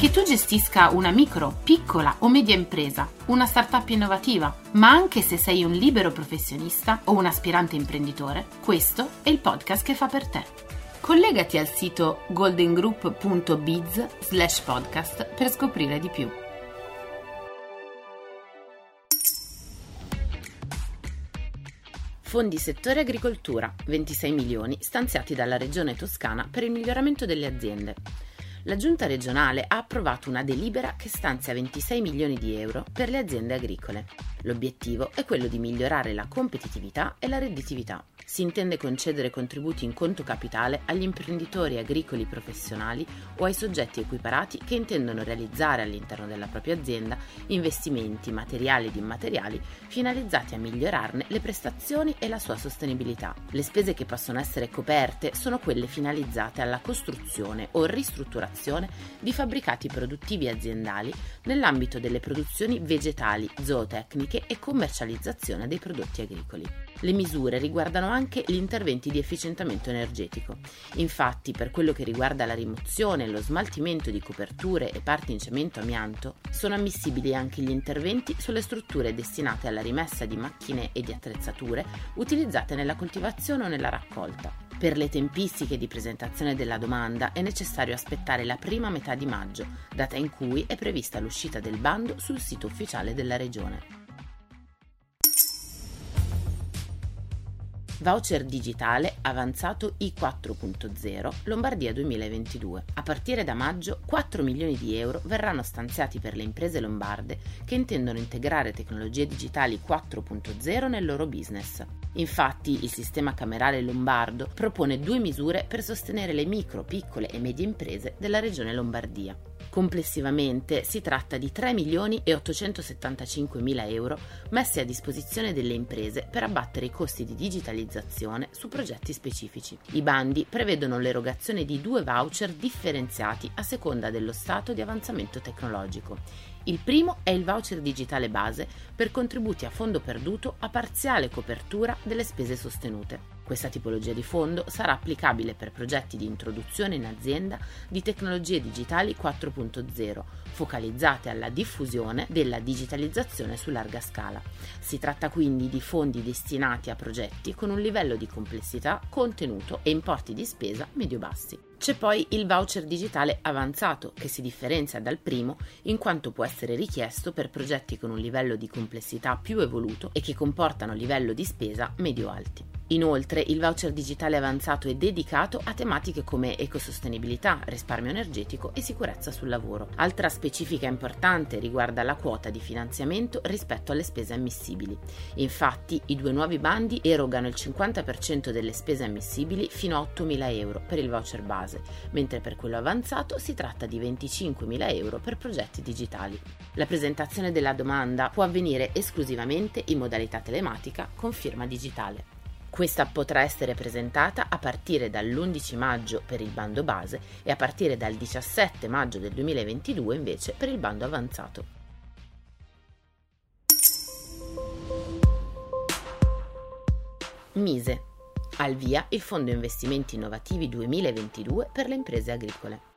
Che tu gestisca una micro, piccola o media impresa, una startup innovativa, ma anche se sei un libero professionista o un aspirante imprenditore, questo è il podcast che fa per te. Collegati al sito goldengroup.biz slash podcast per scoprire di più. Fondi settore agricoltura, 26 milioni stanziati dalla Regione Toscana per il miglioramento delle aziende la Giunta regionale ha approvato una delibera che stanzia 26 milioni di euro per le aziende agricole. L'obiettivo è quello di migliorare la competitività e la redditività. Si intende concedere contributi in conto capitale agli imprenditori agricoli professionali o ai soggetti equiparati che intendono realizzare all'interno della propria azienda investimenti materiali ed immateriali finalizzati a migliorarne le prestazioni e la sua sostenibilità. Le spese che possono essere coperte sono quelle finalizzate alla costruzione o ristrutturazione di fabbricati produttivi aziendali nell'ambito delle produzioni vegetali, zootecniche e commercializzazione dei prodotti agricoli. Le misure riguardano anche gli interventi di efficientamento energetico. Infatti, per quello che riguarda la rimozione e lo smaltimento di coperture e parti in cemento amianto, sono ammissibili anche gli interventi sulle strutture destinate alla rimessa di macchine e di attrezzature utilizzate nella coltivazione o nella raccolta. Per le tempistiche di presentazione della domanda è necessario aspettare la prima metà di maggio, data in cui è prevista l'uscita del bando sul sito ufficiale della Regione. Voucher digitale avanzato I4.0 Lombardia 2022. A partire da maggio 4 milioni di euro verranno stanziati per le imprese lombarde che intendono integrare tecnologie digitali 4.0 nel loro business. Infatti il sistema camerale lombardo propone due misure per sostenere le micro, piccole e medie imprese della regione Lombardia. Complessivamente si tratta di 3 milioni e 875 mila euro messi a disposizione delle imprese per abbattere i costi di digitalizzazione su progetti specifici. I bandi prevedono l'erogazione di due voucher differenziati a seconda dello stato di avanzamento tecnologico. Il primo è il voucher digitale base per contributi a fondo perduto a parziale copertura delle spese sostenute. Questa tipologia di fondo sarà applicabile per progetti di introduzione in azienda di tecnologie digitali 4.0, focalizzate alla diffusione della digitalizzazione su larga scala. Si tratta quindi di fondi destinati a progetti con un livello di complessità, contenuto e importi di spesa medio-bassi. C'è poi il voucher digitale avanzato, che si differenzia dal primo in quanto può essere richiesto per progetti con un livello di complessità più evoluto e che comportano livello di spesa medio-alti. Inoltre, il voucher digitale avanzato è dedicato a tematiche come ecosostenibilità, risparmio energetico e sicurezza sul lavoro. Altra specifica importante riguarda la quota di finanziamento rispetto alle spese ammissibili. Infatti, i due nuovi bandi erogano il 50% delle spese ammissibili fino a 8.000 euro per il voucher base, mentre per quello avanzato si tratta di 25.000 euro per progetti digitali. La presentazione della domanda può avvenire esclusivamente in modalità telematica con firma digitale. Questa potrà essere presentata a partire dall'11 maggio per il bando base e a partire dal 17 maggio del 2022 invece per il bando avanzato. Mise. Al via il Fondo Investimenti Innovativi 2022 per le imprese agricole.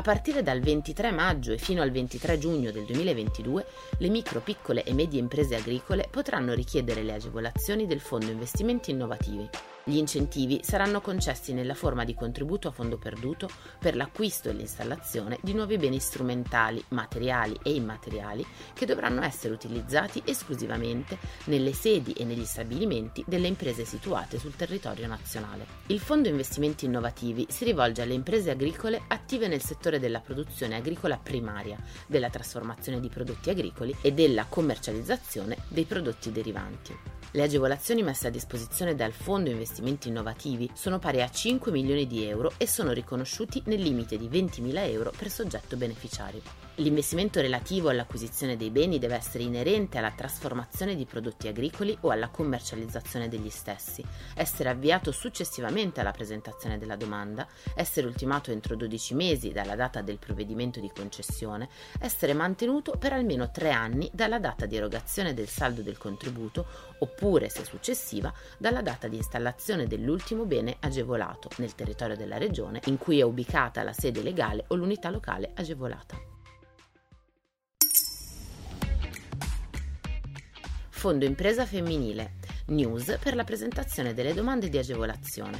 A partire dal 23 maggio e fino al 23 giugno del 2022, le micro, piccole e medie imprese agricole potranno richiedere le agevolazioni del Fondo Investimenti Innovativi. Gli incentivi saranno concessi nella forma di contributo a fondo perduto per l'acquisto e l'installazione di nuovi beni strumentali, materiali e immateriali che dovranno essere utilizzati esclusivamente nelle sedi e negli stabilimenti delle imprese situate sul territorio nazionale. Il Fondo Investimenti Innovativi si rivolge alle imprese agricole attive nel settore della produzione agricola primaria, della trasformazione di prodotti agricoli e della commercializzazione dei prodotti derivanti. Le agevolazioni messe a disposizione dal Fondo Investimenti investimenti innovativi sono pari a 5 milioni di euro e sono riconosciuti nel limite di 20.000 euro per soggetto beneficiario. L'investimento relativo all'acquisizione dei beni deve essere inerente alla trasformazione di prodotti agricoli o alla commercializzazione degli stessi, essere avviato successivamente alla presentazione della domanda, essere ultimato entro 12 mesi dalla data del provvedimento di concessione, essere mantenuto per almeno tre anni dalla data di erogazione del saldo del contributo oppure, se successiva, dalla data di installazione dell'ultimo bene agevolato nel territorio della regione in cui è ubicata la sede legale o l'unità locale agevolata. Fondo Impresa Femminile, news per la presentazione delle domande di agevolazione.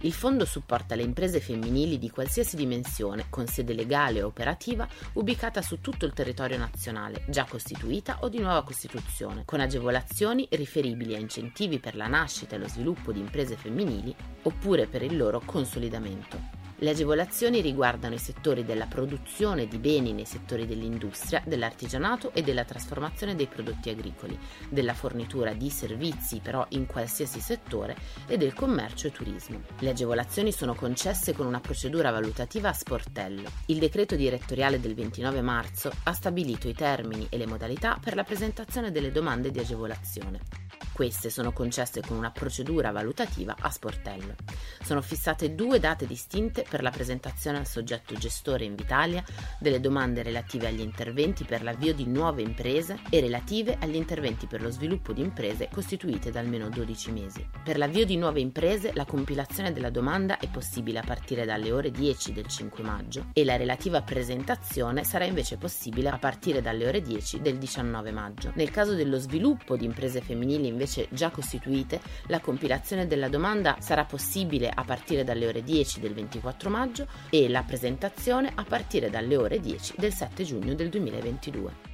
Il fondo supporta le imprese femminili di qualsiasi dimensione, con sede legale o operativa, ubicata su tutto il territorio nazionale, già costituita o di nuova costituzione, con agevolazioni riferibili a incentivi per la nascita e lo sviluppo di imprese femminili oppure per il loro consolidamento. Le agevolazioni riguardano i settori della produzione di beni nei settori dell'industria, dell'artigianato e della trasformazione dei prodotti agricoli, della fornitura di servizi però in qualsiasi settore e del commercio e turismo. Le agevolazioni sono concesse con una procedura valutativa a sportello. Il decreto direttoriale del 29 marzo ha stabilito i termini e le modalità per la presentazione delle domande di agevolazione. Queste sono concesse con una procedura valutativa a sportello. Sono fissate due date distinte per la presentazione al soggetto gestore Invitalia delle domande relative agli interventi per l'avvio di nuove imprese e relative agli interventi per lo sviluppo di imprese costituite da almeno 12 mesi. Per l'avvio di nuove imprese la compilazione della domanda è possibile a partire dalle ore 10 del 5 maggio e la relativa presentazione sarà invece possibile a partire dalle ore 10 del 19 maggio. Nel caso dello sviluppo di imprese femminili invece invece già costituite, la compilazione della domanda sarà possibile a partire dalle ore 10 del 24 maggio e la presentazione a partire dalle ore 10 del 7 giugno del 2022.